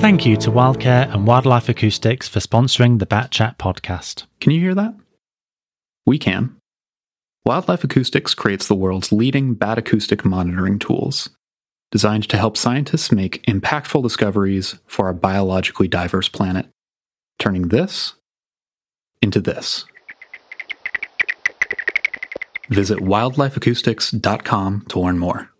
Thank you to Wildcare and Wildlife Acoustics for sponsoring the Bat Chat podcast. Can you hear that? We can. Wildlife Acoustics creates the world's leading bat acoustic monitoring tools, designed to help scientists make impactful discoveries for our biologically diverse planet, turning this into this. Visit wildlifeacoustics.com to learn more.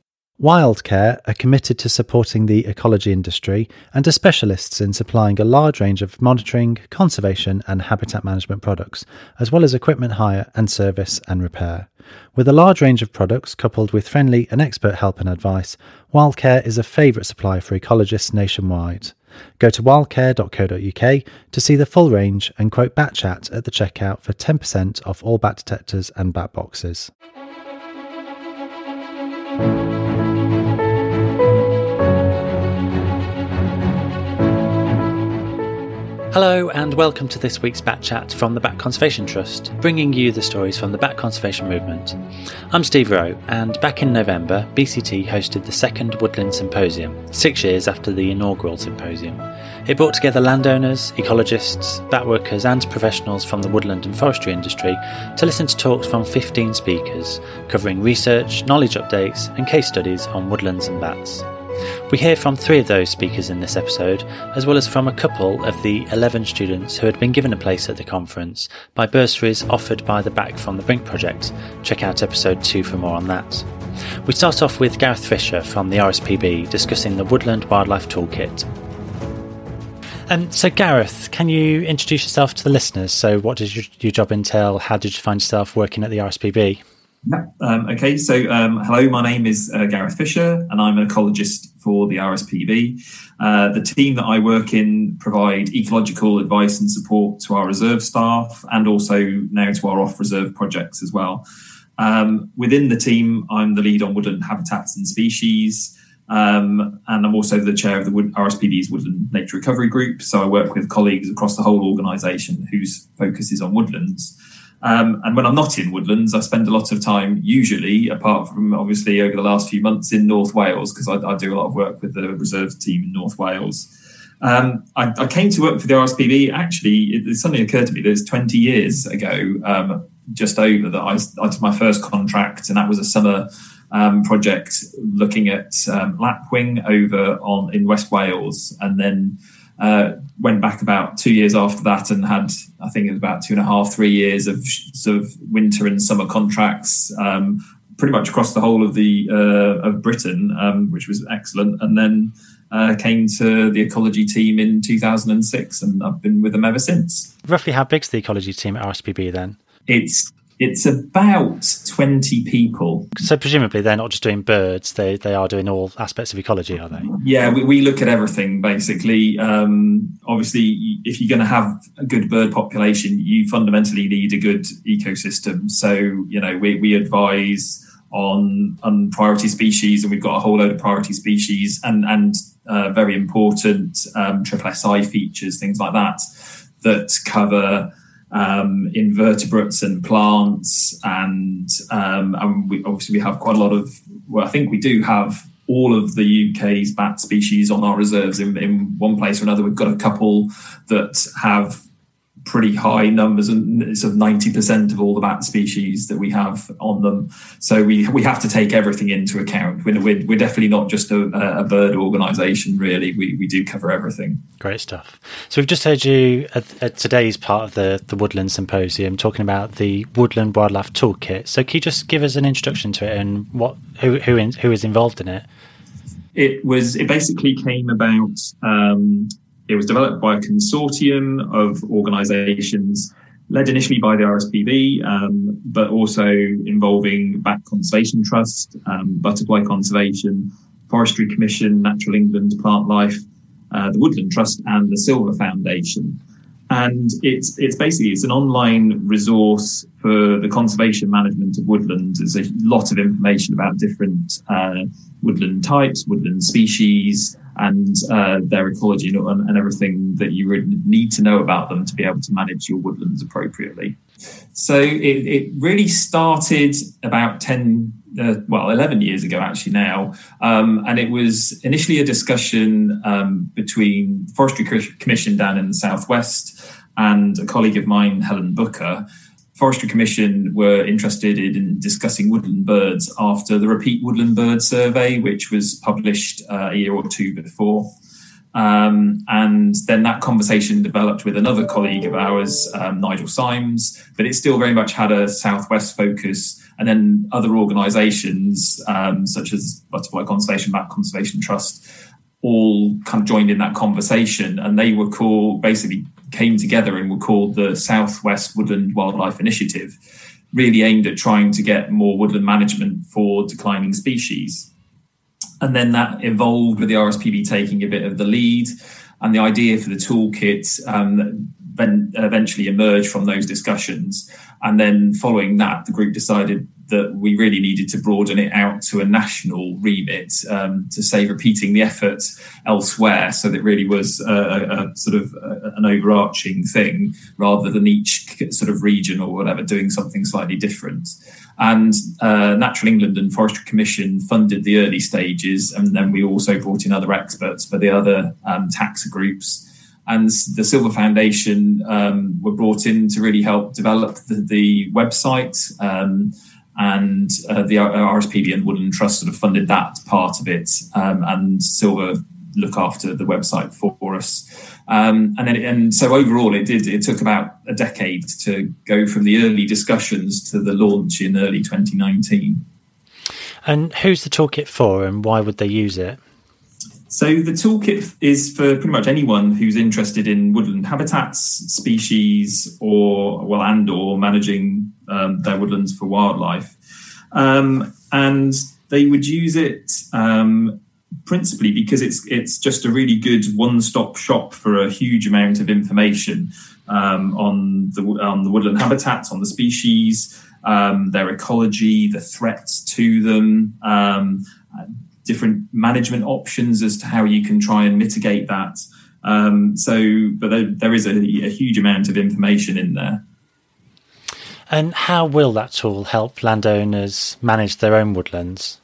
Wildcare are committed to supporting the ecology industry and are specialists in supplying a large range of monitoring, conservation, and habitat management products, as well as equipment hire and service and repair. With a large range of products coupled with friendly and expert help and advice, Wildcare is a favourite supplier for ecologists nationwide. Go to wildcare.co.uk to see the full range and quote BatChat at the checkout for 10% off all bat detectors and bat boxes. Hello, and welcome to this week's Bat Chat from the Bat Conservation Trust, bringing you the stories from the bat conservation movement. I'm Steve Rowe, and back in November, BCT hosted the second Woodland Symposium, six years after the inaugural symposium. It brought together landowners, ecologists, bat workers, and professionals from the woodland and forestry industry to listen to talks from 15 speakers, covering research, knowledge updates, and case studies on woodlands and bats. We hear from three of those speakers in this episode, as well as from a couple of the 11 students who had been given a place at the conference by bursaries offered by the Back from the Brink project. Check out episode 2 for more on that. We start off with Gareth Fisher from the RSPB discussing the Woodland Wildlife Toolkit. Um, so, Gareth, can you introduce yourself to the listeners? So, what does your, your job entail? How did you find yourself working at the RSPB? Yeah. Um, okay. So, um, hello. My name is uh, Gareth Fisher, and I'm an ecologist for the RSPB. Uh, the team that I work in provide ecological advice and support to our reserve staff, and also now to our off-reserve projects as well. Um, within the team, I'm the lead on woodland habitats and species. Um, and I'm also the chair of the Wood, RSPB's Woodland Nature Recovery Group. So I work with colleagues across the whole organisation whose focus is on woodlands. Um, and when I'm not in woodlands, I spend a lot of time, usually, apart from obviously over the last few months, in North Wales, because I, I, do a lot of work with the reserve team in North Wales. Um, I, I, came to work for the RSPB. Actually, it, it suddenly occurred to me that it was 20 years ago, um, just over, that I, I, did my first contract, and that was a summer um, project looking at um, lapwing over on in West Wales, and then uh, went back about two years after that and had, I think it was about two and a half, three years of sort of winter and summer contracts, um, pretty much across the whole of the uh, of Britain, um, which was excellent. And then uh, came to the ecology team in 2006, and I've been with them ever since. Roughly, how big's the ecology team at RSPB then? It's it's about 20 people. So presumably they're not just doing birds, they, they are doing all aspects of ecology, are they? Yeah, we, we look at everything basically. Um, obviously, if you're going to have a good bird population, you fundamentally need a good ecosystem. So, you know, we, we advise on, on priority species and we've got a whole load of priority species and, and uh, very important um, triple SI features, things like that, that cover um, invertebrates and plants, and, um, and we, obviously we have quite a lot of. Well, I think we do have all of the UK's bat species on our reserves in, in one place or another. We've got a couple that have pretty high numbers, and it's of ninety percent of all the bat species that we have on them. So we we have to take everything into account. We're we're, we're definitely not just a, a bird organisation. Really, we we do cover everything. Great stuff. So we've just heard you at, at, today's part of the the Woodland Symposium talking about the Woodland Wildlife Toolkit. So can you just give us an introduction to it and what who who in, who is involved in it? It was it basically came about. Um, it was developed by a consortium of organisations led initially by the RSPB, um, but also involving Bat Conservation Trust, um, Butterfly Conservation, Forestry Commission, Natural England, Plantlife, uh, the Woodland Trust, and the Sylva Foundation. And it's it's basically it's an online resource for the conservation management of woodlands. There's a lot of information about different uh, woodland types, woodland species, and uh, their ecology and, and, everything that you would need to know about them to be able to manage your woodlands appropriately. So it, it really started about 10 uh, well, 11 years ago actually now. Um, and it was initially a discussion um, between Forestry Commission down in the Southwest and a colleague of mine, Helen Booker. Forestry Commission were interested in discussing woodland birds after the Repeat Woodland Bird Survey, which was published uh, a year or two before. Um, and then that conversation developed with another colleague of ours, um, Nigel Symes, but it still very much had a Southwest focus. And then other organisations, um, such as Butterfly Conservation, Bat Conservation Trust, all kind of joined in that conversation. And they were called, basically came together and were called the Southwest Woodland Wildlife Initiative, really aimed at trying to get more woodland management for declining species. And then that evolved with the RSPB taking a bit of the lead. And the idea for the toolkit um, eventually emerged from those discussions. And then following that, the group decided that we really needed to broaden it out to a national remit um, to save repeating the effort elsewhere. So that really was a, a, sort of a, an overarching thing rather than each sort of region or whatever doing something slightly different. And uh, Natural England and Forestry Commission funded the early stages, and then we also brought in other experts for the other um, taxa groups. And the Sylva Foundation um, were brought in to really help develop the, the website. Um, and uh, the RSPB and Woodland Trust sort of funded that part of it. Um, and Sylva look after the website for us. Um, and then, and so overall, it did. It took about a decade to go from the early discussions to the launch in early 2019. And who's the toolkit for, and why would they use it? So the toolkit is for pretty much anyone who's interested in woodland habitats, species, or well, and or managing um, their woodlands for wildlife. Um, and they would use it um, principally because it's it's just a really good one-stop shop for a huge amount of information um, on the on the woodland habitats, on the species, um, their ecology, the threats to them, um, different management options as to how you can try and mitigate that. Um, so, but there, there is a, a huge amount of information in there. And how will that tool help landowners manage their own woodlands?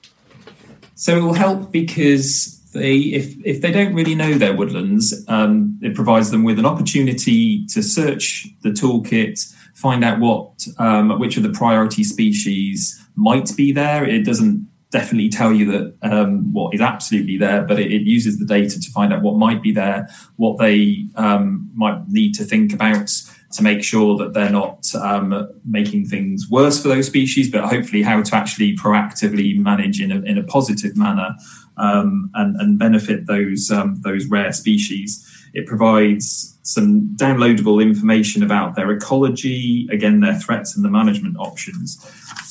So it will help because they, if if they don't really know their woodlands, um, it provides them with an opportunity to search the toolkit, find out what um, which of the priority species might be there. It doesn't definitely tell you that um, what is absolutely there, but it, it, uses the data to find out what might be there, what they um, might need to think about to make sure that they're not um, making things worse for those species, but hopefully how to actually proactively manage in a, in a positive manner um, and, and, benefit those um, those rare species. It provides some downloadable information about their ecology, again their threats and the management options.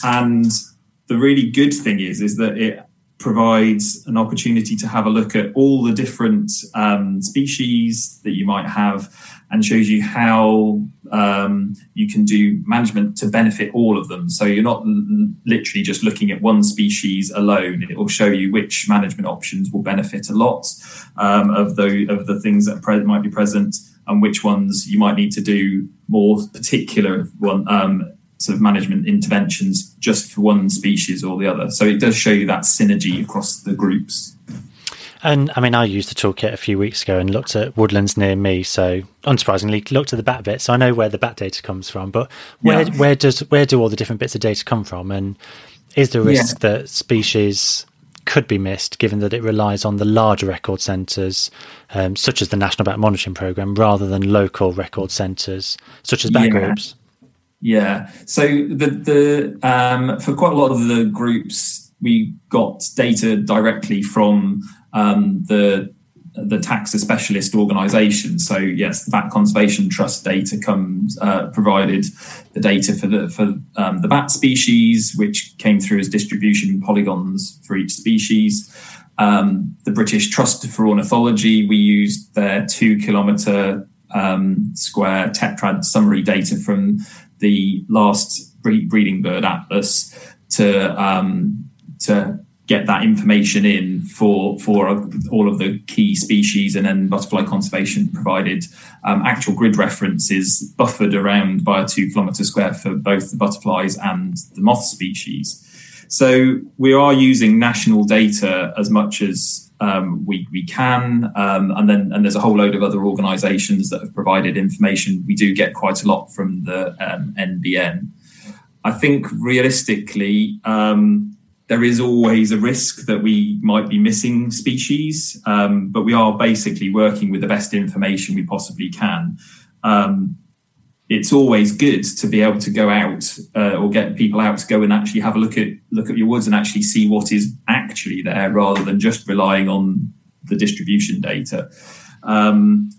And the really good thing is is that it provides an opportunity to have a look at all the different um, species that you might have and shows you how um, you can do management to benefit all of them. So you're not l- literally just looking at one species alone. It will show you which management options will benefit a lot um, of the of the things that pre- might be present and which ones you might need to do more particular one um, sort of management interventions just for one species or the other. So it does show you that synergy across the groups. And I mean, I used the toolkit a few weeks ago and looked at woodlands near me. So unsurprisingly, looked at the bat bit. So I know where the bat data comes from. But where yeah. where does where do all the different bits of data come from? And is there a risk yeah. that species could be missed, given that it relies on the larger record centres, um, such as the National Bat Monitoring Programme, rather than local record centres, such as bat yeah. groups? Yeah. So the the um, for quite a lot of the groups, we got data directly from um, the the taxa specialist organisation. So yes, the Bat Conservation Trust data comes uh, provided the data for the for um, the bat species, which came through as distribution polygons for each species. Um, the British Trust for Ornithology, we used their two kilometre um, square tetrad summary data from the last breeding bird atlas to um, to get that information in for for all of the key species, and then butterfly conservation provided um, actual grid references buffered around by a two kilometre square for both the butterflies and the moth species. So we are using national data as much as um, we, we can. Um, and then and there's a whole load of other organisations that have provided information. We do get quite a lot from the um, NBN. I think realistically, um, there is always a risk that we might be missing species, um, but we are basically working with the best information we possibly can. Um, it's always good to be able to go out uh, or get people out to go and actually have a look at look at your woods and actually see what is actually there rather than just relying on the distribution data. Um,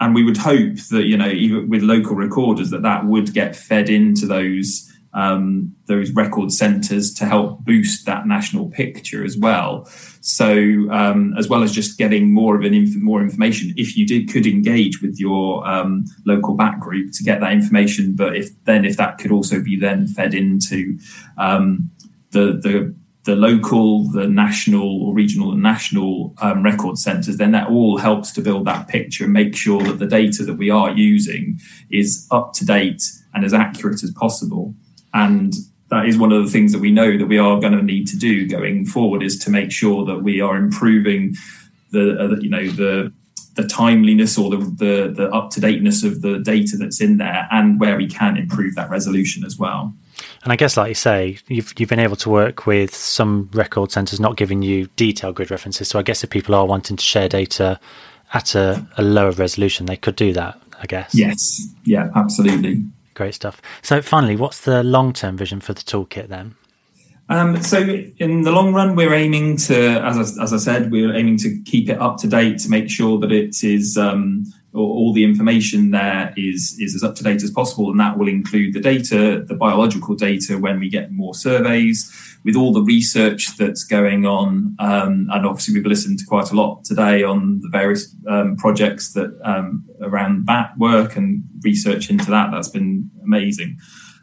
and we would hope that you know even with local recorders that that would get fed into those um, those record centres to help boost that national picture as well. So, um, as well as just getting more of an inf- more information, if you did could engage with your um, local bat group to get that information, but if then if that could also be then fed into um, the the the local, the national or regional and national um, record centres, then that all helps to build that picture and make sure that the data that we are using is up to date and as accurate as possible. And that is one of the things that we know that we are going to need to do going forward is to make sure that we are improving the, uh, you know, the the timeliness or the, the, the up to dateness of the data that's in there, and where we can improve that resolution as well. And I guess, like you say, you've you've been able to work with some record centres not giving you detailed grid references. So I guess if people are wanting to share data at a, a lower resolution, they could do that. I guess. Yes. Yeah. Absolutely. Great stuff. So, finally, what's the long term vision for the toolkit then? Um, so, in the long run, we're aiming to, as I, as I said, we're aiming to keep it up to date to make sure that it is um, all the information there is is as up to date as possible, and that will include the data, the biological data when we get more surveys, with all the research that's going on. Um, and obviously, we've listened to quite a lot today on the various um, projects that um, around bat work and research into that. That's been amazing.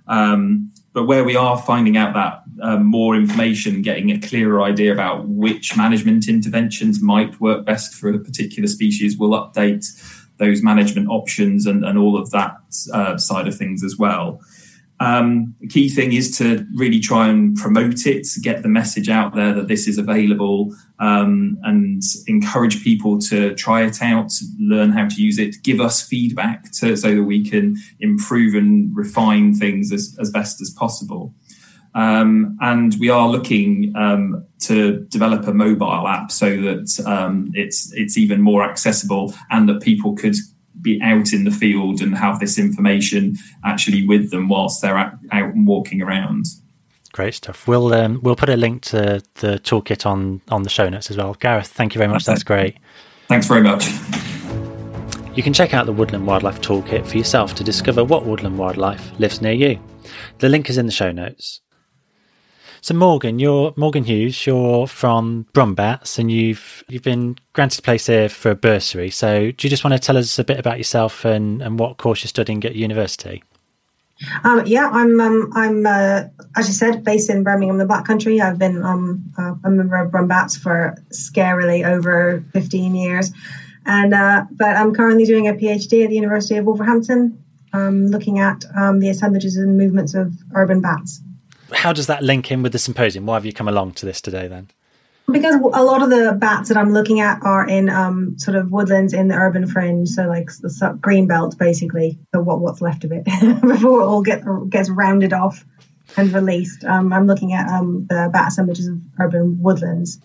Um, but where we are finding out that um, more information, getting a clearer idea about which management interventions might work best for a particular species, will update those management options and, and all of that uh, side of things as well. Um, the key thing is to really try and promote it, get the message out there that this is available, um, and encourage people to try it out, learn how to use it, give us feedback to, so that we can improve and refine things as, as best as possible. Um, and we are looking um, to develop a mobile app so that um, it's it's even more accessible and that people could be out in the field and have this information actually with them whilst they're out, and walking around. Great stuff. We'll um, we'll put a link to the toolkit on on the show notes as well. Gareth, thank you very much. That's great. Thanks very much. You can check out the Woodland Wildlife Toolkit for yourself to discover what woodland wildlife lives near you. The link is in the show notes. So Morgan, you're Morgan Hughes. You're from Brumbats, and you've you've been granted a place here for a bursary. So do you just want to tell us a bit about yourself and, and what course you're studying at university? Um, yeah, I'm um, I'm uh, as you said, based in Birmingham, the Black Country. I've been um, uh, a member of Brumbats for scarily over 15 years, and uh, but I'm currently doing a PhD at the University of Wolverhampton, um, looking at um, the assemblages and movements of urban bats how does that link in with the symposium? Why have you come along to this today then? Because a lot of the bats that I'm looking at are in um, sort of woodlands in the urban fringe, so like the green belt, basically. What what's left of it before it all get, gets rounded off and released. Um, I'm looking at um, the bat assemblages of urban woodlands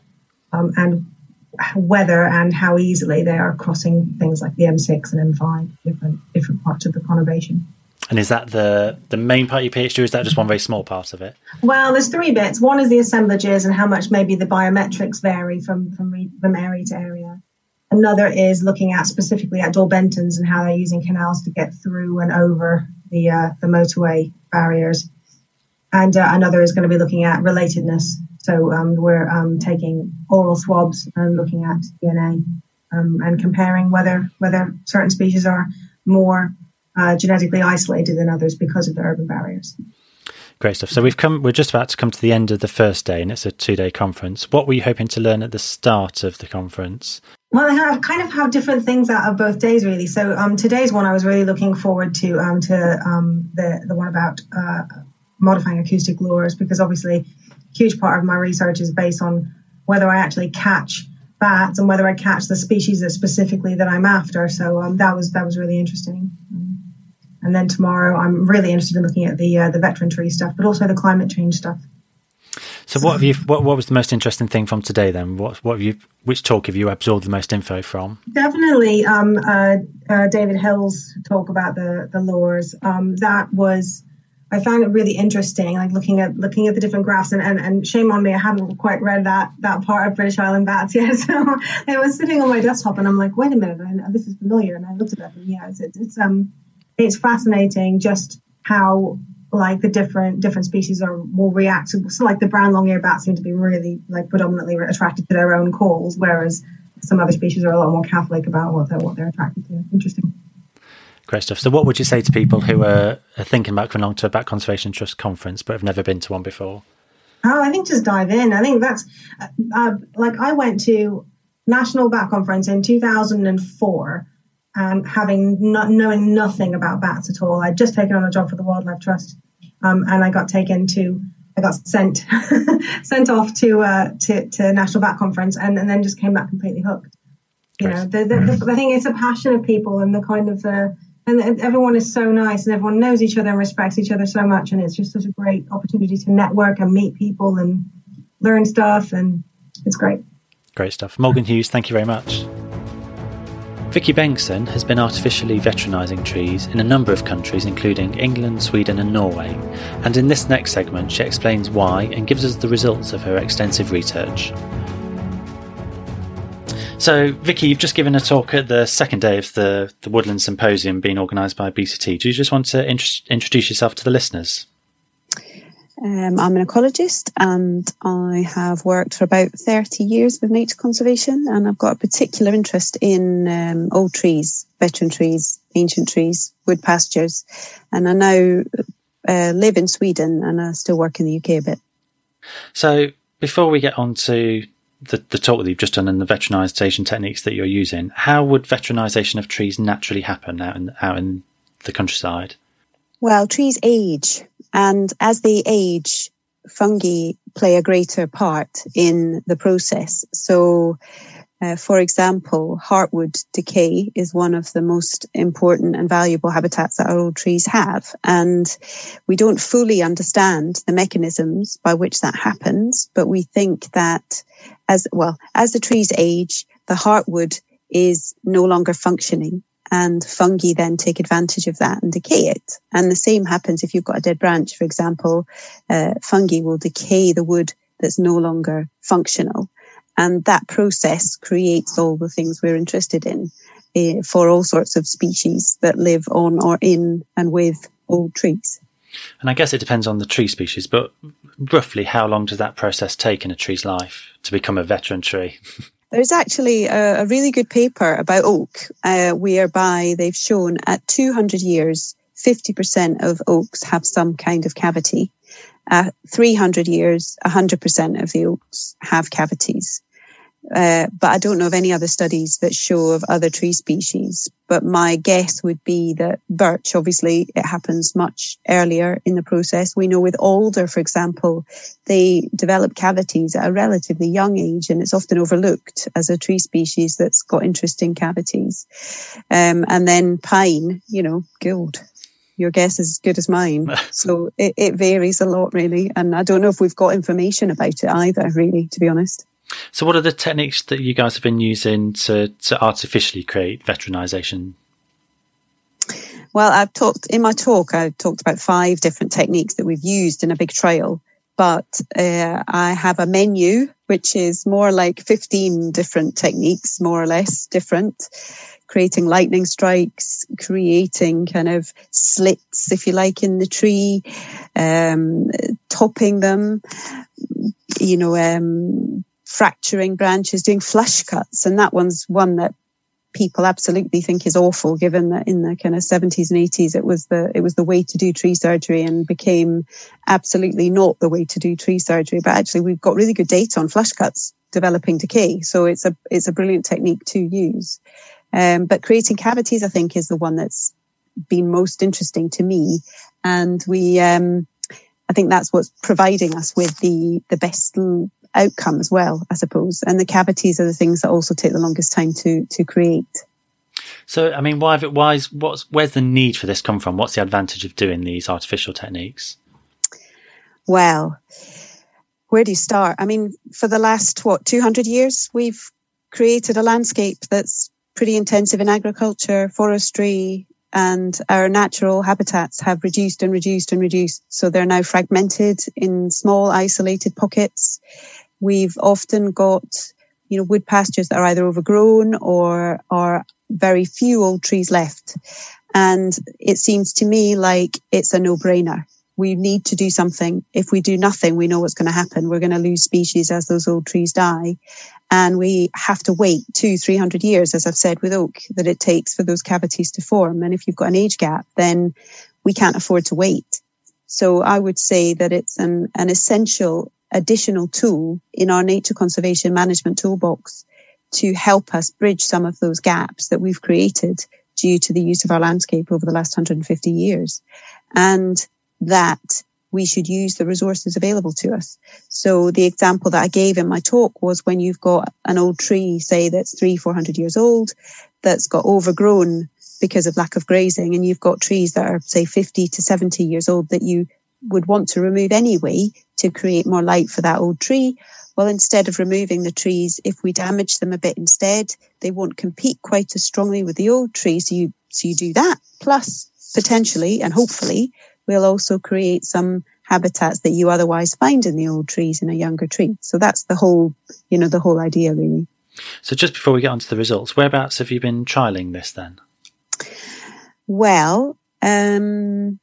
um, and whether and how easily they are crossing things like the M6 and M5, different different parts of the conurbation. And is that the the main part of your PhD, or is that just one very small part of it? Well, there's three bits. One is the assemblages and how much maybe the biometrics vary from from, from area to area. Another is looking at specifically at Daubenton's and how they're using canals to get through and over the uh, the motorway barriers. And uh, another is going to be looking at relatedness. So um, we're um, taking oral swabs and looking at DNA um, and comparing whether whether certain species are more uh, genetically isolated than others because of the urban barriers. Great stuff. So we've come. We're just about to come to the end of the first day, and it's a two-day conference. What were you hoping to learn at the start of the conference? Well, I kind of have different things out of both days, really. So um, today's one, I was really looking forward to um, to um, the the one about uh, modifying acoustic lures because obviously a huge part of my research is based on whether I actually catch bats and whether I catch the species that specifically that I'm after. So um, that was that was really interesting. And then tomorrow, I'm really interested in looking at the uh, the veteran tree stuff, but also the climate change stuff. So, what have you? What, what was the most interesting thing from today? Then, what what have you? Which talk have you absorbed the most info from? Definitely, um, uh, uh, David Hill's talk about the the lures. Um, that was, I found it really interesting. Like looking at looking at the different graphs, and, and, and shame on me, I hadn't quite read that that part of British Island bats yet. So it was sitting on my desktop, and I'm like, wait a minute, I, this is familiar. And I looked at it, and yeah, it's, it's, it's um, it's fascinating just how like the different different species are will react to so like the brown long-eared bats seem to be really like predominantly attracted to their own calls whereas some other species are a lot more catholic about what they're what they're attracted to. Interesting. Great stuff. So what would you say to people who are, are thinking about coming along to a bat conservation trust conference but have never been to one before? Oh i think just dive in. I think that's uh, uh like i went to national bat conference in 2004 um, having not knowing nothing about bats at all. I'd just taken on a job for the Wildlife Trust, um, and I got taken to, I got sent sent off to, uh, to to National Bat Conference, and, and then just came back completely hooked. You know, the, the, the, I think it's a passion of people and the kind of the and everyone is so nice and everyone knows each other and respects each other so much, and it's just such a great opportunity to network and meet people and learn stuff, and it's great. Great stuff, Morgan Hughes. Thank you very much. Vicky Bengtsson has been artificially veteranising trees in a number of countries, including England, Sweden, and Norway. And in this next segment, she explains why and gives us the results of her extensive research. So, Vicky, you've just given a talk at the second day of the, the Woodland Symposium being organised by BCT. Do you just want to int- introduce yourself to the listeners? Um, I'm an ecologist and I have worked for about 30 years with nature conservation and I've got a particular interest in um, old trees, veteran trees, ancient trees, wood pastures. And I now uh, live in Sweden and I still work in the UK a bit. So before we get on to the, the talk that you've just done and the veteranisation techniques that you're using, how would veteranisation of trees naturally happen out in, out in the countryside? Well, trees age and as they age, fungi play a greater part in the process. So, uh, for example, heartwood decay is one of the most important and valuable habitats that our old trees have. And we don't fully understand the mechanisms by which that happens, but we think that as well, as the trees age, the heartwood is no longer functioning and fungi then take advantage of that and decay it. And the same happens if you've got a dead branch, for example, uh, fungi will decay the wood that's no longer functional. And that process creates all the things we're interested in uh, for all sorts of species that live on or in and with old trees. And I guess it depends on the tree species, but roughly how long does that process take in a tree's life to become a veteran tree? There's actually a, a really good paper about oak, uh, whereby they've shown at 200 years, 50% of oaks have some kind of cavity. At 300 years, 100% of the oaks have cavities. Uh, but I don't know of any other studies that show of other tree species. But my guess would be that birch, obviously, it happens much earlier in the process. We know with alder, for example, they develop cavities at a relatively young age, and it's often overlooked as a tree species that's got interesting cavities. Um, and then pine, you know, gold your guess is as good as mine. so it, it, varies a lot, really. And I don't know if we've got information about it either, really, to be honest. So, what are the techniques that you guys have been using to, to artificially create veteranisation? Well, I've talked in my talk, I talked about five different techniques that we've used in a big trail, but uh, I have a menu which is more like 15 different techniques, more or less different. Creating lightning strikes, creating kind of slits, if you like, in the tree, um, topping them, you know, um, fracturing branches, doing flush cuts. And that one's one that people absolutely think is awful, given that in the kind of 70s and 80s, it was the, it was the way to do tree surgery and became absolutely not the way to do tree surgery. But actually we've got really good data on flush cuts developing decay. So it's a, it's a brilliant technique to use. Um, but creating cavities, I think is the one that's been most interesting to me. And we, um, I think that's what's providing us with the, the best outcome as well, I suppose. And the cavities are the things that also take the longest time to, to create. So, I mean, why, why is, what's, where's the need for this come from? What's the advantage of doing these artificial techniques? Well, where do you start? I mean, for the last, what, 200 years, we've created a landscape that's pretty intensive in agriculture, forestry, and our natural habitats have reduced and reduced and reduced. So they're now fragmented in small isolated pockets. We've often got, you know, wood pastures that are either overgrown or are very few old trees left. And it seems to me like it's a no brainer. We need to do something. If we do nothing, we know what's going to happen. We're going to lose species as those old trees die and we have to wait two, three hundred years, as I've said with oak, that it takes for those cavities to form. And if you've got an age gap, then we can't afford to wait. So I would say that it's an, an essential additional tool in our nature conservation management toolbox to help us bridge some of those gaps that we've created due to the use of our landscape over the last 150 years. And that we should use the resources available to us. So the example that I gave in my talk was when you've got an old tree, say that's three, 400 years old, that's got overgrown because of lack of grazing, and you've got trees that are, say, 50 to 70 years old that you would want to remove anyway to create more light for that old tree. Well, instead of removing the trees, if we damage them a bit instead, they won't compete quite as strongly with the old tree. So you, so you do that. Plus, potentially and hopefully, we'll also create some habitats that you otherwise find in the old trees in a younger tree. So that's the whole, you know, the whole idea really. So just before we get on to the results, whereabouts have you been trialing this then? Well, um,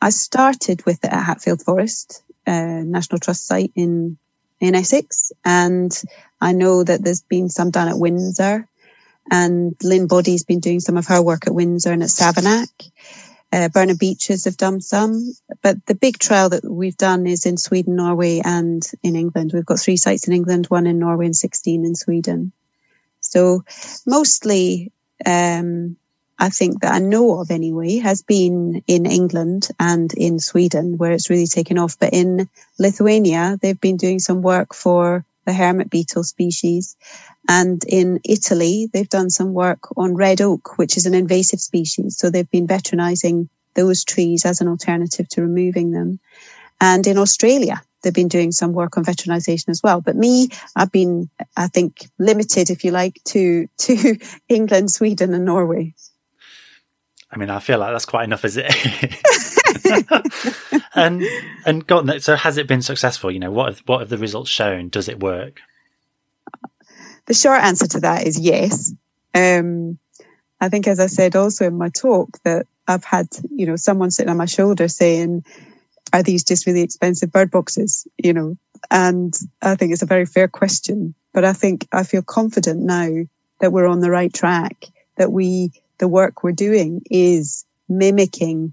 I started with it at Hatfield Forest, uh, National Trust site in, in Essex. And I know that there's been some done at Windsor and Lynne Boddy's been doing some of her work at Windsor and at Savernake. Uh, Burnham Beeches have done some, but the big trial that we've done is in Sweden, Norway, and in England. We've got three sites in England, one in Norway, and 16 in Sweden. So mostly, um, I think that I know of anyway has been in England and in Sweden where it's really taken off. But in Lithuania, they've been doing some work for the hermit beetle species. And in Italy, they've done some work on red oak, which is an invasive species. So they've been veteranizing those trees as an alternative to removing them. And in Australia, they've been doing some work on veteranization as well. But me, I've been, I think, limited, if you like, to, to England, Sweden and Norway. I mean, I feel like that's quite enough, is it? and and got so has it been successful? You know, what have, what have the results shown? Does it work? The short answer to that is yes. Um, I think, as I said also in my talk, that I've had, you know, someone sitting on my shoulder saying, are these just really expensive bird boxes? You know, and I think it's a very fair question, but I think I feel confident now that we're on the right track, that we, the work we're doing is mimicking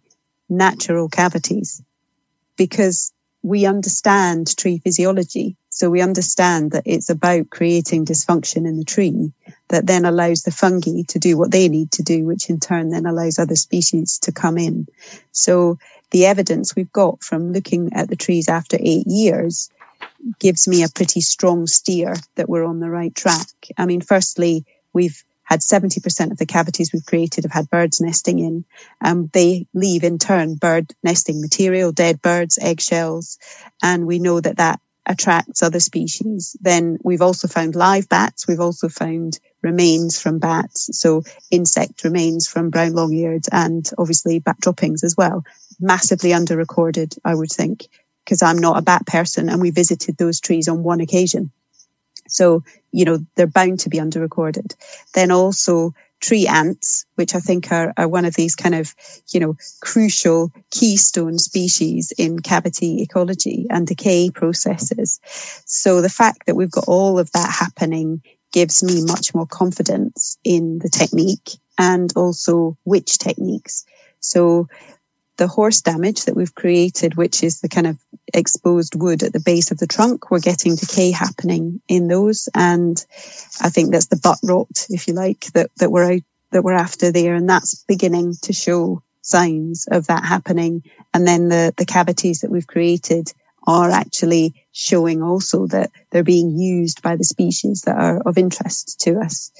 natural cavities because we understand tree physiology. So we understand that it's about creating dysfunction in the tree that then allows the fungi to do what they need to do, which in turn then allows other species to come in. So the evidence we've got from looking at the trees after eight years gives me a pretty strong steer that we're on the right track. I mean, firstly, we've had 70% of the cavities we've created have had birds nesting in. Um, they leave in turn bird nesting material, dead birds, eggshells, and we know that that attracts other species. Then we've also found live bats. We've also found remains from bats. So insect remains from brown long-eared and obviously bat droppings as well. Massively under-recorded, I would think, because I'm not a bat person and we visited those trees on one occasion. So, you know, they're bound to be under recorded. Then also tree ants, which I think are, are one of these kind of, you know, crucial keystone species in cavity ecology and decay processes. So the fact that we've got all of that happening gives me much more confidence in the technique and also which techniques. So the horse damage that we've created, which is the kind of exposed wood at the base of the trunk, we're getting decay happening in those. And I think that's the butt rot, if you like, that, that we're out, that we're after there. And that's beginning to show signs of that happening. And then the, the cavities that we've created are actually showing also that they're being used by the species that are of interest to us.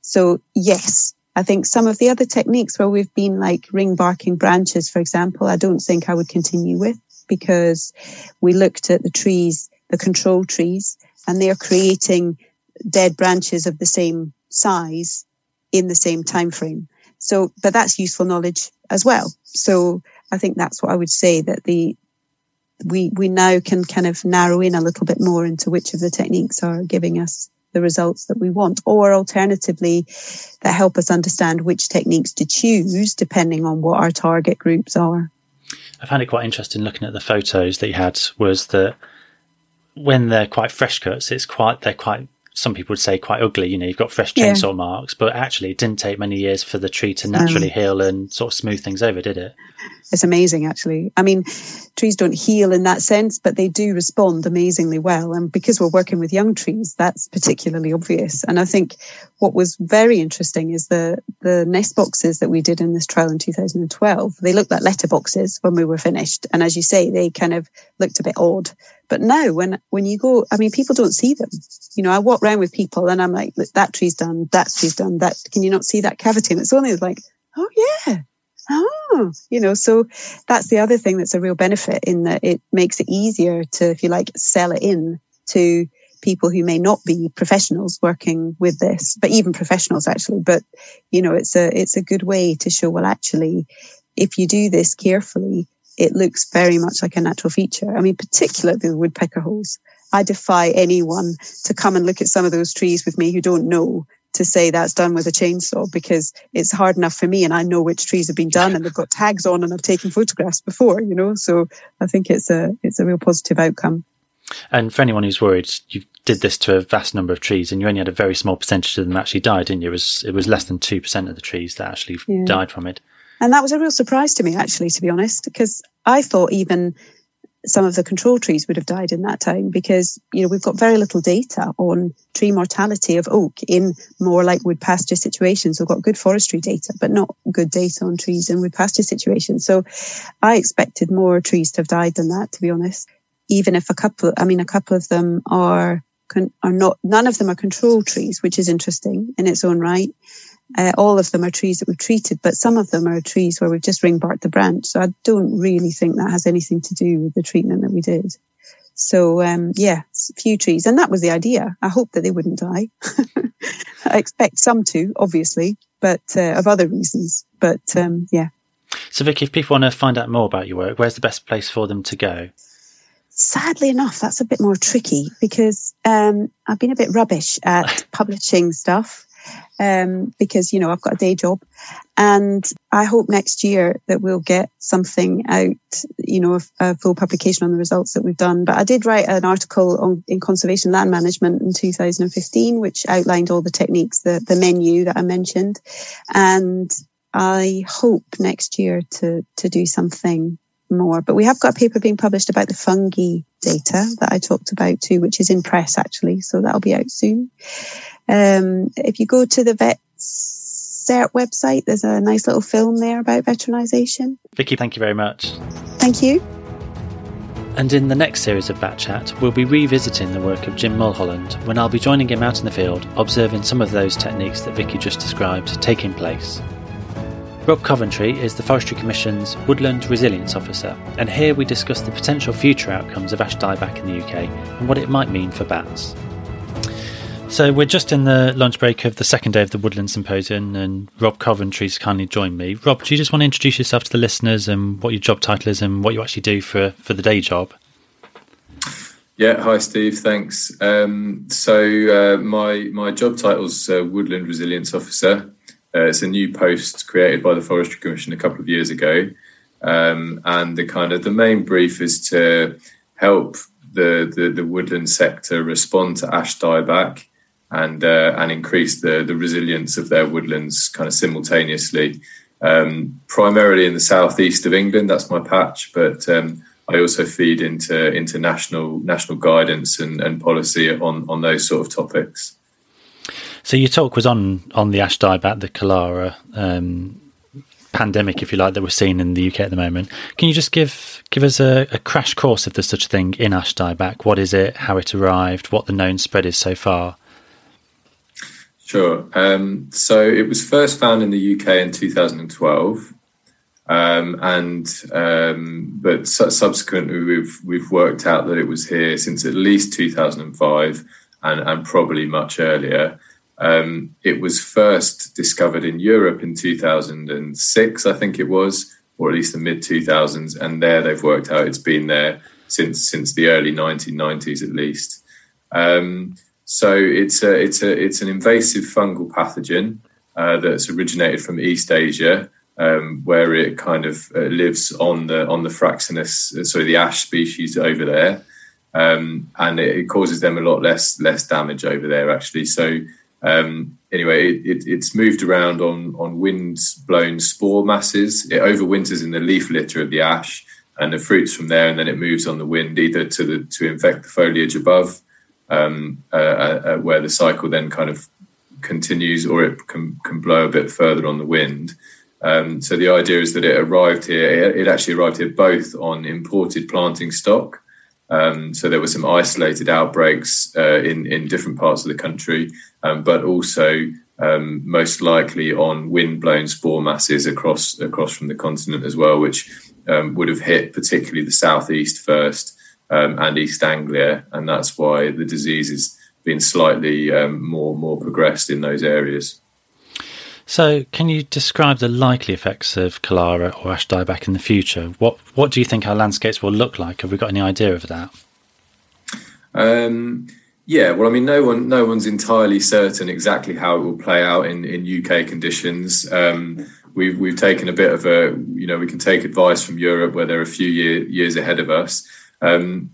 So yes, I think some of the other techniques where we've been like ring barking branches, for example, I don't think I would continue with because we looked at the trees, the control trees, and they are creating dead branches of the same size in the same time frame. So, but that's useful knowledge as well. So I think that's what I would say that the, we, we now can kind of narrow in a little bit more into which of the techniques are giving us the results that we want, or alternatively, that help us understand which techniques to choose depending on what our target groups are. I found it quite interesting looking at the photos that you had was that when they're quite fresh cuts, it's quite they're quite some people would say quite ugly. You know, you've got fresh chainsaw yeah. marks, but actually, it didn't take many years for the tree to naturally um, heal and sort of smooth things over, did it? It's amazing, actually. I mean, trees don't heal in that sense, but they do respond amazingly well. And because we're working with young trees, that's particularly obvious. And I think what was very interesting is the the nest boxes that we did in this trial in 2012. They looked like letter boxes when we were finished, and as you say, they kind of looked a bit odd. But now, when when you go, I mean, people don't see them. You know, I walk around with people, and I'm like, that tree's done, that tree's done, that. Can you not see that cavity? And it's only like, oh yeah, oh, you know, so that's the other thing that's a real benefit in that it makes it easier to, if you like, sell it in to people who may not be professionals working with this, but even professionals actually. But, you know, it's a, it's a good way to show, well, actually, if you do this carefully, it looks very much like a natural feature. I mean, particularly the woodpecker holes. I defy anyone to come and look at some of those trees with me who don't know to say that's done with a chainsaw because it's hard enough for me and I know which trees have been done and they've got tags on and I've taken photographs before, you know. So I think it's a it's a real positive outcome. And for anyone who's worried, you did this to a vast number of trees and you only had a very small percentage of them actually died, didn't you? It was it was less than two percent of the trees that actually yeah. died from it. And that was a real surprise to me actually, to be honest, because I thought even some of the control trees would have died in that time because, you know, we've got very little data on tree mortality of oak in more like wood pasture situations. We've got good forestry data, but not good data on trees in wood pasture situations. So I expected more trees to have died than that, to be honest. Even if a couple, I mean, a couple of them are, are not, none of them are control trees, which is interesting in its own right. Uh, all of them are trees that we've treated, but some of them are trees where we've just ring barked the branch. So I don't really think that has anything to do with the treatment that we did. So um, yeah, a few trees, and that was the idea. I hope that they wouldn't die. I expect some to, obviously, but uh, of other reasons. But um, yeah. So Vicky, if people want to find out more about your work, where's the best place for them to go? Sadly enough, that's a bit more tricky because um, I've been a bit rubbish at publishing stuff um, because, you know, I've got a day job. And I hope next year that we'll get something out, you know, a, a full publication on the results that we've done. But I did write an article on in conservation land management in 2015, which outlined all the techniques, the, the menu that I mentioned. And I hope next year to, to do something more. But we have got a paper being published about the fungi data that I talked about too, which is in press actually. So that'll be out soon. Um, if you go to the vet cert website, there's a nice little film there about veteranisation. Vicky, thank you very much. Thank you. And in the next series of Bat Chat, we'll be revisiting the work of Jim Mulholland when I'll be joining him out in the field, observing some of those techniques that Vicky just described taking place. Rob Coventry is the Forestry Commission's Woodland Resilience Officer, and here we discuss the potential future outcomes of ash dieback in the UK and what it might mean for bats. So we're just in the lunch break of the second day of the Woodland Symposium, and Rob Coventry's kindly joined me. Rob, do you just want to introduce yourself to the listeners and what your job title is and what you actually do for for the day job? Yeah, hi Steve, thanks. Um, so uh, my my job title's uh, Woodland Resilience Officer. Uh, it's a new post created by the Forestry Commission a couple of years ago, um, and the kind of the main brief is to help the, the, the woodland sector respond to ash dieback and uh, and increase the the resilience of their woodlands kind of simultaneously. Um, primarily in the southeast of England, that's my patch, but um, I also feed into into national guidance and, and policy on on those sort of topics. So your talk was on on the ash dieback, the Chalara um, pandemic, if you like, that we're seeing in the UK at the moment. Can you just give give us a, a crash course if there's such a thing in ash dieback? What is it? How it arrived? What the known spread is so far? Sure. Um, so it was first found in the UK in 2012. Um, and um, but su- subsequently we've we've worked out that it was here since at least 2005 and, and probably much earlier. Um, it was first discovered in Europe in 2006, I think it was, or at least the mid 2000s, and there they've worked out it's been there since since the early 1990s at least. So it's a it's a it's an invasive fungal pathogen uh, that's originated from East Asia um, where it kind of uh, lives on the on the fraxinus, uh, so the ash species over there, um, and it, it, causes them a lot less less damage over there actually. So um, anyway, it, it, it's moved around on on wind blown spore masses. It overwinters in the leaf litter of the ash and the fruits from there, and then it moves on the wind either to the to infect the foliage above, um, uh, uh, uh where the cycle then kind of continues, or it can, can blow a bit further on the wind. Um, so the idea is that it arrived here. It, actually arrived here both on imported planting stock. Um, so there were some isolated outbreaks uh, in in different parts of the country, um, but also um, most likely on wind-blown spore masses across across from the continent as well, which um, would have hit particularly the southeast first um, and East Anglia, and that's why the disease has been slightly more more progressed in those areas. So, can you describe the likely effects of Chalara or ash dieback in the future? What What do you think our landscapes will look like? Have we got any idea of that? Um, yeah, well, I mean, no one, no one's entirely certain exactly how it will play out in, in UK conditions. Um, we've we've taken a bit of a, you know, we can take advice from Europe where they're a few year, years ahead of us. Um,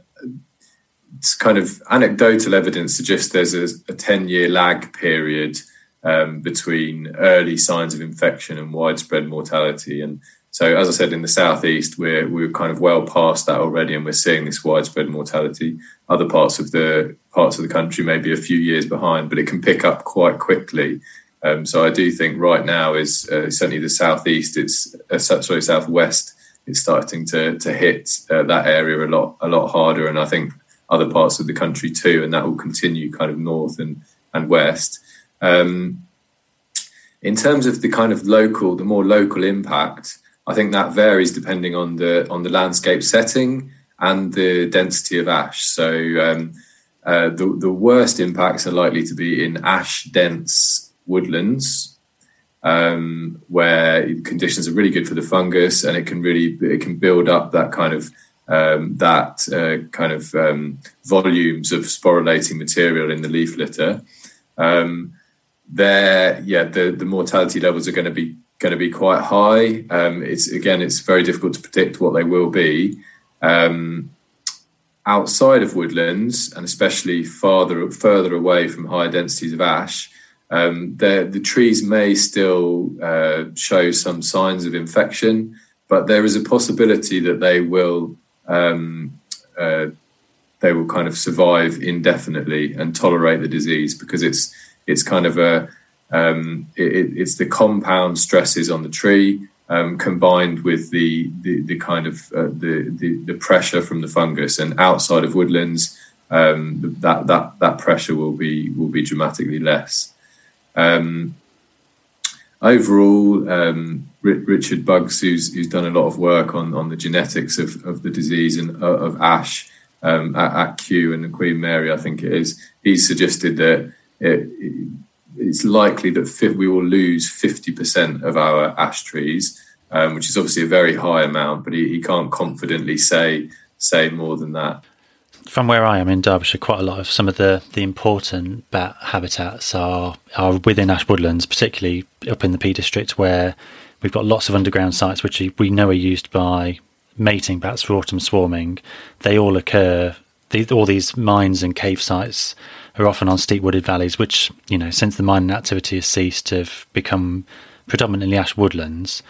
it's kind of anecdotal evidence suggests there's a, a ten year lag period um, between early signs of infection and widespread mortality. And so, as I said, in the southeast, we're we're kind of well past that already, and we're seeing this widespread mortality. Other parts of the parts of the country may be a few years behind, but it can pick up quite quickly. Um, so, I do think right now is uh, certainly the southeast. It's uh, sorry, southwest. It's starting to to hit uh, that area a lot a lot harder, and I think other parts of the country too, and that will continue kind of north and and west. Um, in terms of the kind of local, the more local impact, I think that varies depending on the on the landscape setting and the density of ash. So um, uh, the the worst impacts are likely to be in ash dense woodlands, um, where conditions are really good for the fungus, and it can really it can build up that kind of um, that uh, kind of um, volumes of sporulating material in the leaf litter. Um, there, yeah, the, the mortality levels are going to be going to be quite high. Um, it's again, it's very difficult to predict what they will be. Um, outside of woodlands, and especially farther further away from higher densities of ash, um, the trees may still uh, show some signs of infection, but there is a possibility that they will um, uh, they will kind of survive indefinitely and tolerate the disease because it's it's kind of a um, it, it's the compound stresses on the tree um, combined with the, the, the kind of uh, the, the, the pressure from the fungus and outside of woodlands um, that that that pressure will be will be dramatically less. Um, overall, um, Richard Buggs, who's who's done a lot of work on on the genetics of, of the disease and uh, of ash um, at, at Kew and the Queen Mary, I think it is, he's suggested that it, it's likely that we will lose 50% of our ash trees, um, which is obviously a very high amount, but he, he, can't confidently say say more than that. From where I am in Derbyshire, quite a lot of some of the, the important bat habitats are are within ash woodlands, particularly up in the Peak District, where we've got lots of underground sites which we know are used by mating bats for autumn swarming. They all occur. all these mines and cave sites are often on steep wooded valleys, which, you know, since the mining activity has ceased, have become predominantly ash woodlands.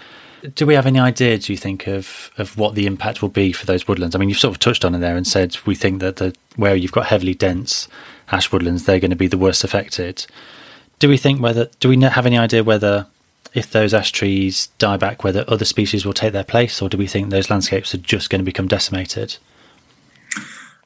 Do we have any idea, do you think, of, of what the impact will be for those woodlands? I mean, you've sort of touched on it there and said we think that the, where you've got heavily dense ash woodlands, they're going to be the worst affected. Do we think whether, do we have any idea whether if those ash trees die back, whether other species will take their place, or do we think those landscapes are just going to become decimated?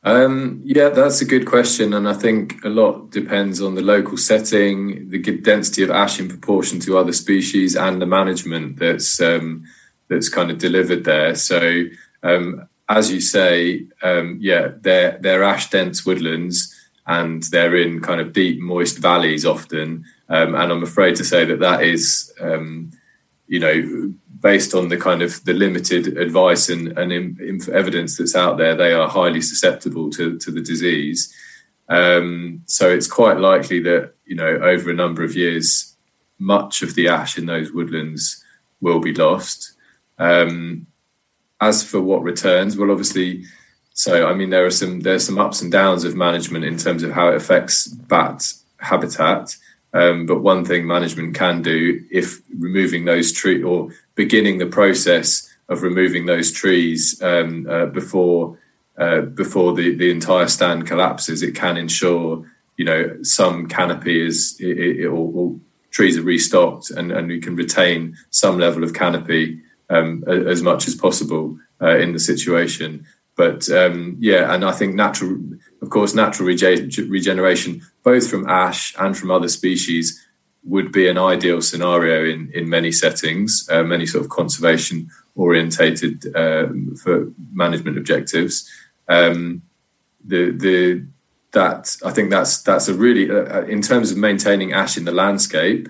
Um, yeah, that's a good question, and I think a lot depends on the local setting, the density of ash in proportion to other species, and the management that's um, that's kind of delivered there. So, um, as you say, um, yeah, they're they're ash dense woodlands, and they're in kind of deep, moist valleys often. Um, and I'm afraid to say that that is, um, you know, based on the kind of the limited advice and, and in, in evidence that's out there, they are highly susceptible to, to the disease. Um, so it's quite likely that you know over a number of years, much of the ash in those woodlands will be lost. Um, as for what returns, well, obviously, so I mean there are some there's some ups and downs of management in terms of how it affects bat habitat. Um, but one thing management can do if removing those trees or beginning the process of removing those trees um, uh, before uh, before the, the entire stand collapses, it can ensure you know some canopy is it, it, or, or, trees are restocked and, and we can retain some level of canopy um, as much as possible uh, in the situation. But um, yeah, and I think natural, of course, natural rege- regeneration, both from ash and from other species, would be an ideal scenario in in many settings, uh, many sort of conservation orientated um, for management objectives. Um, the the that I think that's that's a really uh, uh, in terms of maintaining ash in the landscape,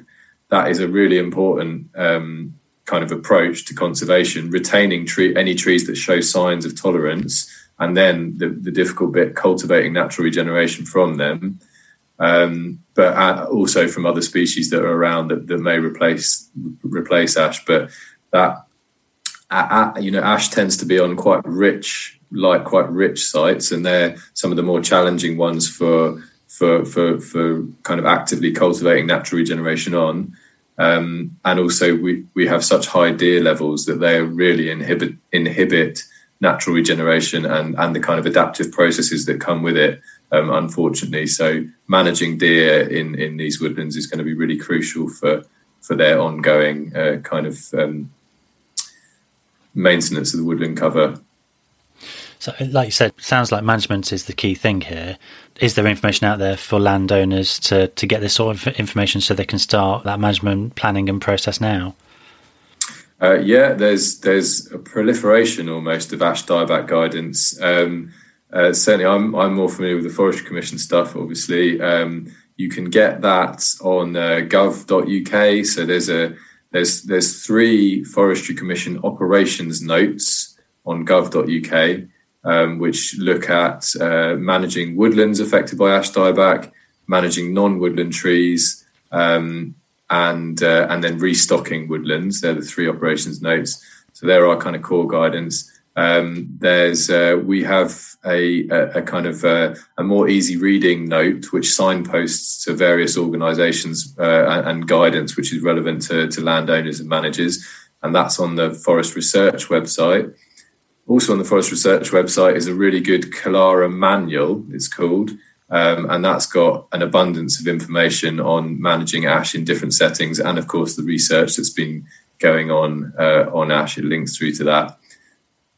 that is a really important um, kind of approach to conservation. Retaining tree any trees that show signs of tolerance, and then the, the difficult bit cultivating natural regeneration from them um, but uh, also from other species that are around that, that may replace replace ash. But that you know, ash tends to be on quite rich, like quite rich sites, and they're some of the more challenging ones for for for for kind of actively cultivating natural regeneration on. Um, and also, we we have such high deer levels that they really inhibit inhibit natural regeneration and and the kind of adaptive processes that come with it um, unfortunately. So managing deer in in these woodlands is going to be really crucial for for their ongoing uh, kind of um, maintenance of the woodland cover. So, like you said, sounds like management is the key thing here. Is there information out there for landowners to to get this sort of information so they can start that management planning and process now? Uh, yeah, there's there's a proliferation almost of ash dieback guidance. Um, uh, certainly, I'm I'm more familiar with the Forestry Commission stuff. Obviously, um, you can get that on uh, gov.uk. So there's a there's there's three Forestry Commission operations notes on gov.uk, um, which look at uh, managing woodlands affected by ash dieback, managing non-woodland trees, um, and uh, and then restocking woodlands. They're the three operations notes. So there are kind of core guidance. Um, there's uh, we have a, a, a kind of a, uh, a, more easy reading note which signposts to various organisations uh, and guidance which is relevant to, to landowners and managers, and that's on the Forest Research website. Also on the Forest Research website is a really good Chalara manual. It's called. Um, and that's got an abundance of information on managing ash in different settings, and of course the research that's been going on uh, on ash. It links through to that.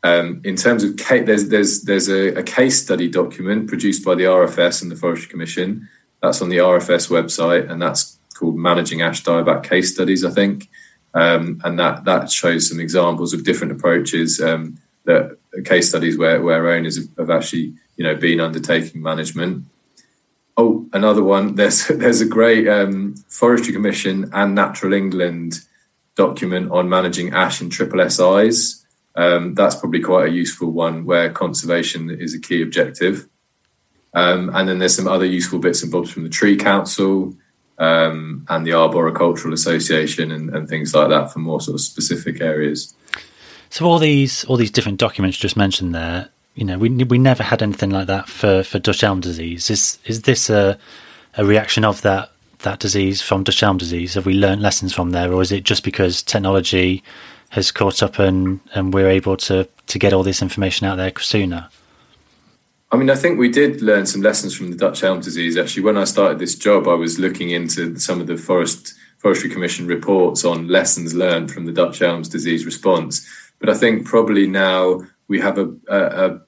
Um, in terms of case, there's there's there's a, a, case study document produced by the RFS and the Forestry Commission. That's on the RFS website, and that's called Managing Ash Dieback Case Studies, I think. Um, and that that shows some examples of different approaches um, that case studies where where owners have, actually you know been undertaking management. Oh, another one. There's there's a great um, Forestry Commission and Natural England document on managing ash and triple SIs um, that's probably quite a useful one where conservation is a key objective. Um, and then there's some other useful bits and bobs from the Tree Council um, and the Arboricultural Association and, and, things like that for more sort of specific areas. So all these all these different documents just mentioned there, you know, we we never had anything like that for, for Dutch elm disease. Is is this a a reaction of that that disease from Dutch elm disease? Have we learned lessons from there, or is it just because technology has caught up and, and we're able to, to get all this information out there sooner? I mean, I think we did learn some lessons from the Dutch elm disease. Actually, when I started this job, I was looking into some of the forest Forestry Commission reports on lessons learned from the Dutch elms disease response. But I think probably now we have a, a, a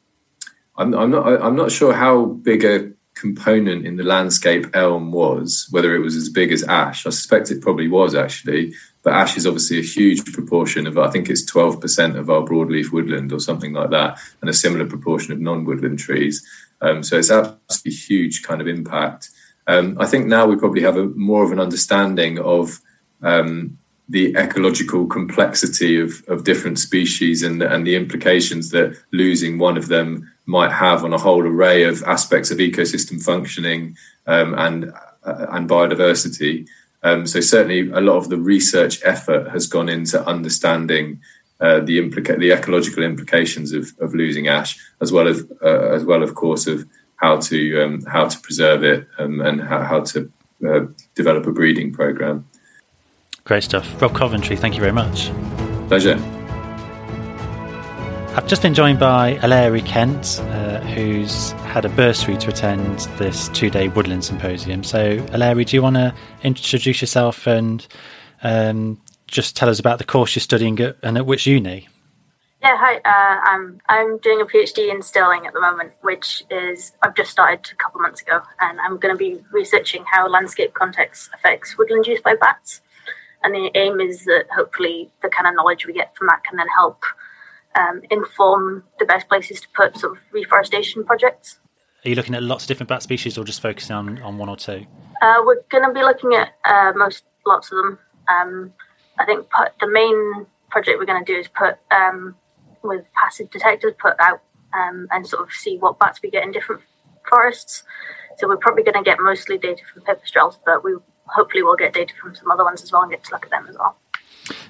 I'm, I'm not I'm not sure how big a component in the landscape elm was, whether it was as big as ash. I suspect it probably was actually, but ash is obviously a huge proportion of, I think it's 12% of our broadleaf woodland or something like that, and a similar proportion of non woodland trees. Um, so it's absolutely huge kind of impact. Um, I think now we probably have a more of an understanding of um, the ecological complexity of, of different species and, and the implications that losing one of them might have on a whole array of aspects of ecosystem functioning um, and uh, and biodiversity. Um, so certainly, a lot of the research effort has gone into understanding uh, the implica- the ecological implications of, of losing ash, as well as uh, as well, of course, of how to um, how to preserve it um, and how, how to uh, develop a breeding program. Great stuff. Rob Coventry, thank you very much. Pleasure. I've just been joined by Aleri Kent, uh, who's had a bursary to attend this two day woodland symposium. So, Aleri, do you want to introduce yourself and um, just tell us about the course you're studying at, and at which uni? Yeah, hi. Uh, I'm I'm doing a PhD in Stirling at the moment, which is I've just started a couple months ago, and I'm going to be researching how landscape context affects woodland use by bats. And the aim is that hopefully the kind of knowledge we get from that can then help um, inform the best places to put sort of reforestation projects. Are you looking at lots of different bat species, or just focusing on, on one or two? Uh, we're going to be looking at uh, most lots of them. Um, I think put, the main project we're going to do is put um, with passive detectors, put out um, and sort of see what bats we get in different forests. So we're probably going to get mostly data from pipistrelles, but we hopefully we'll get data from some other ones as well and get to look at them as well.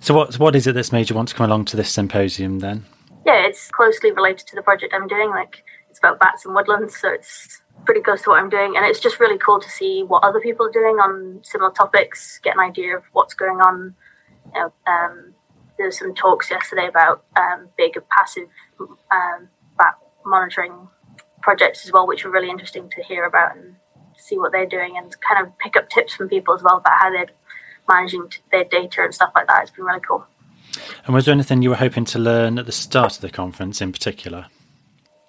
So what what is it that's made you want to come along to this symposium then? Yeah, it's closely related to the project I'm doing. Like it's about bats and woodlands, so it's pretty close to what I'm doing, and it's just really cool to see what other people are doing on similar topics, get an idea of what's going on. You know, um, there some talks yesterday about um, big passive um, bat monitoring projects as well, which were really interesting to hear about and see what they're doing and kind of pick up tips from people as well about how they're managing their data and stuff like that. It's been really cool. And was there anything you were hoping to learn at the start of the conference in particular?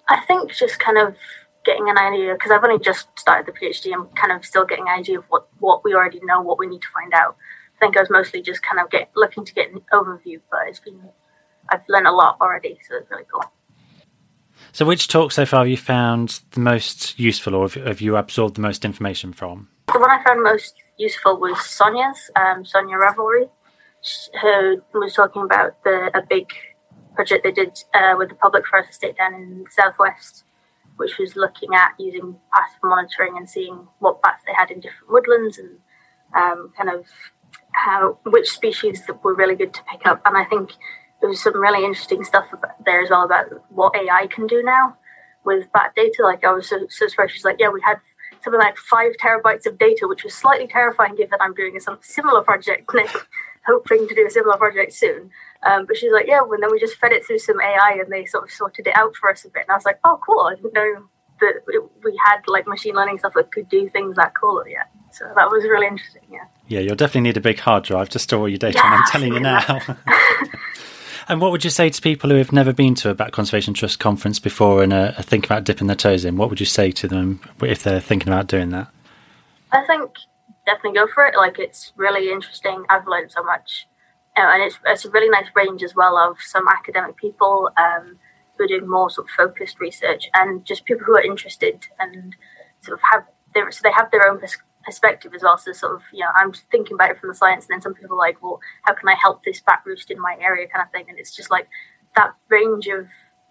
I think just kind of getting an idea because I've only just started the PhD. I'm kind of still getting an idea of what what we already know, what we need to find out. I think I was mostly just kind of get looking to get an overview, but it's been I've learned a lot already, so it's really cool. So, which talk so far have you found the most useful, or have you absorbed the most information from? The one I found most useful was Sonia's, um, Sonia Revelry, who was talking about the a big project they did uh, with the public forest estate down in the southwest, which was looking at using passive monitoring and seeing what bats they had in different woodlands and um, kind of how which species that were really good to pick up. And I think there was some really interesting stuff there as well about what AI can do now with bat data. Like I was so, so surprised. She's like, yeah, we had something like five terabytes of data, which was slightly terrifying given I'm doing a similar project, hoping to do a similar project soon. Um, but she's like, yeah, and then we just fed it through some AI and they sort of sorted it out for us a bit. And I was like, oh, cool. I didn't know that we had like machine learning stuff that could do things that cool yet. So that was really interesting. Yeah. Yeah, you'll definitely need a big hard drive to store all your data. Yeah, I'm telling you now. and what would you say to people who have never been to a Bat Conservation Trust conference before and are, thinking about dipping their toes in? What would you say to them if they're thinking about doing that? I think definitely go for it. Like it's really interesting. I've learned so much, and it's it's a really nice range as well of some academic people um, who are doing more sort of focused research, and just people who are interested and sort of have their so they have their own perspective as well. So sort of, you know, I'm thinking about it from the science, and then some people are like, well, how can I help this bat roost in my area, kind of thing. And it's just like that range of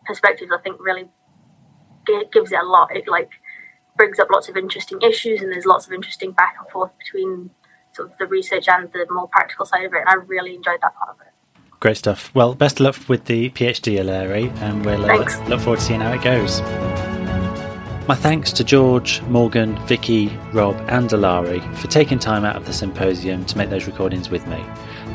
perspectives. I think really gives it a lot. It like brings up lots of interesting issues, and there's lots of interesting back and forth between sort of the research and the more practical side of it. And I really enjoyed that part of it. Great stuff. Well, best of luck with the PhD, Larry, and we'll uh, look forward to seeing how it goes. My thanks to George, Morgan, Vicky, Rob, and Alari for taking time out of the symposium to make those recordings with me.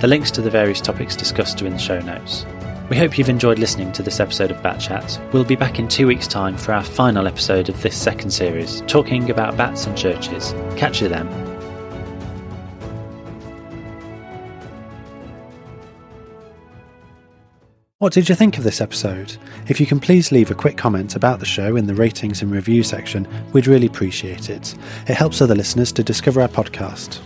The links to the various topics discussed are in the show notes. We hope you've enjoyed listening to this episode of Bat Chat. We'll be back in two weeks' time for our final episode of this second series, talking about bats and churches. Catch you then. What did you think of this episode? If you can please leave a quick comment about the show in the ratings and review section, we'd really appreciate it. It helps other listeners to discover our podcast.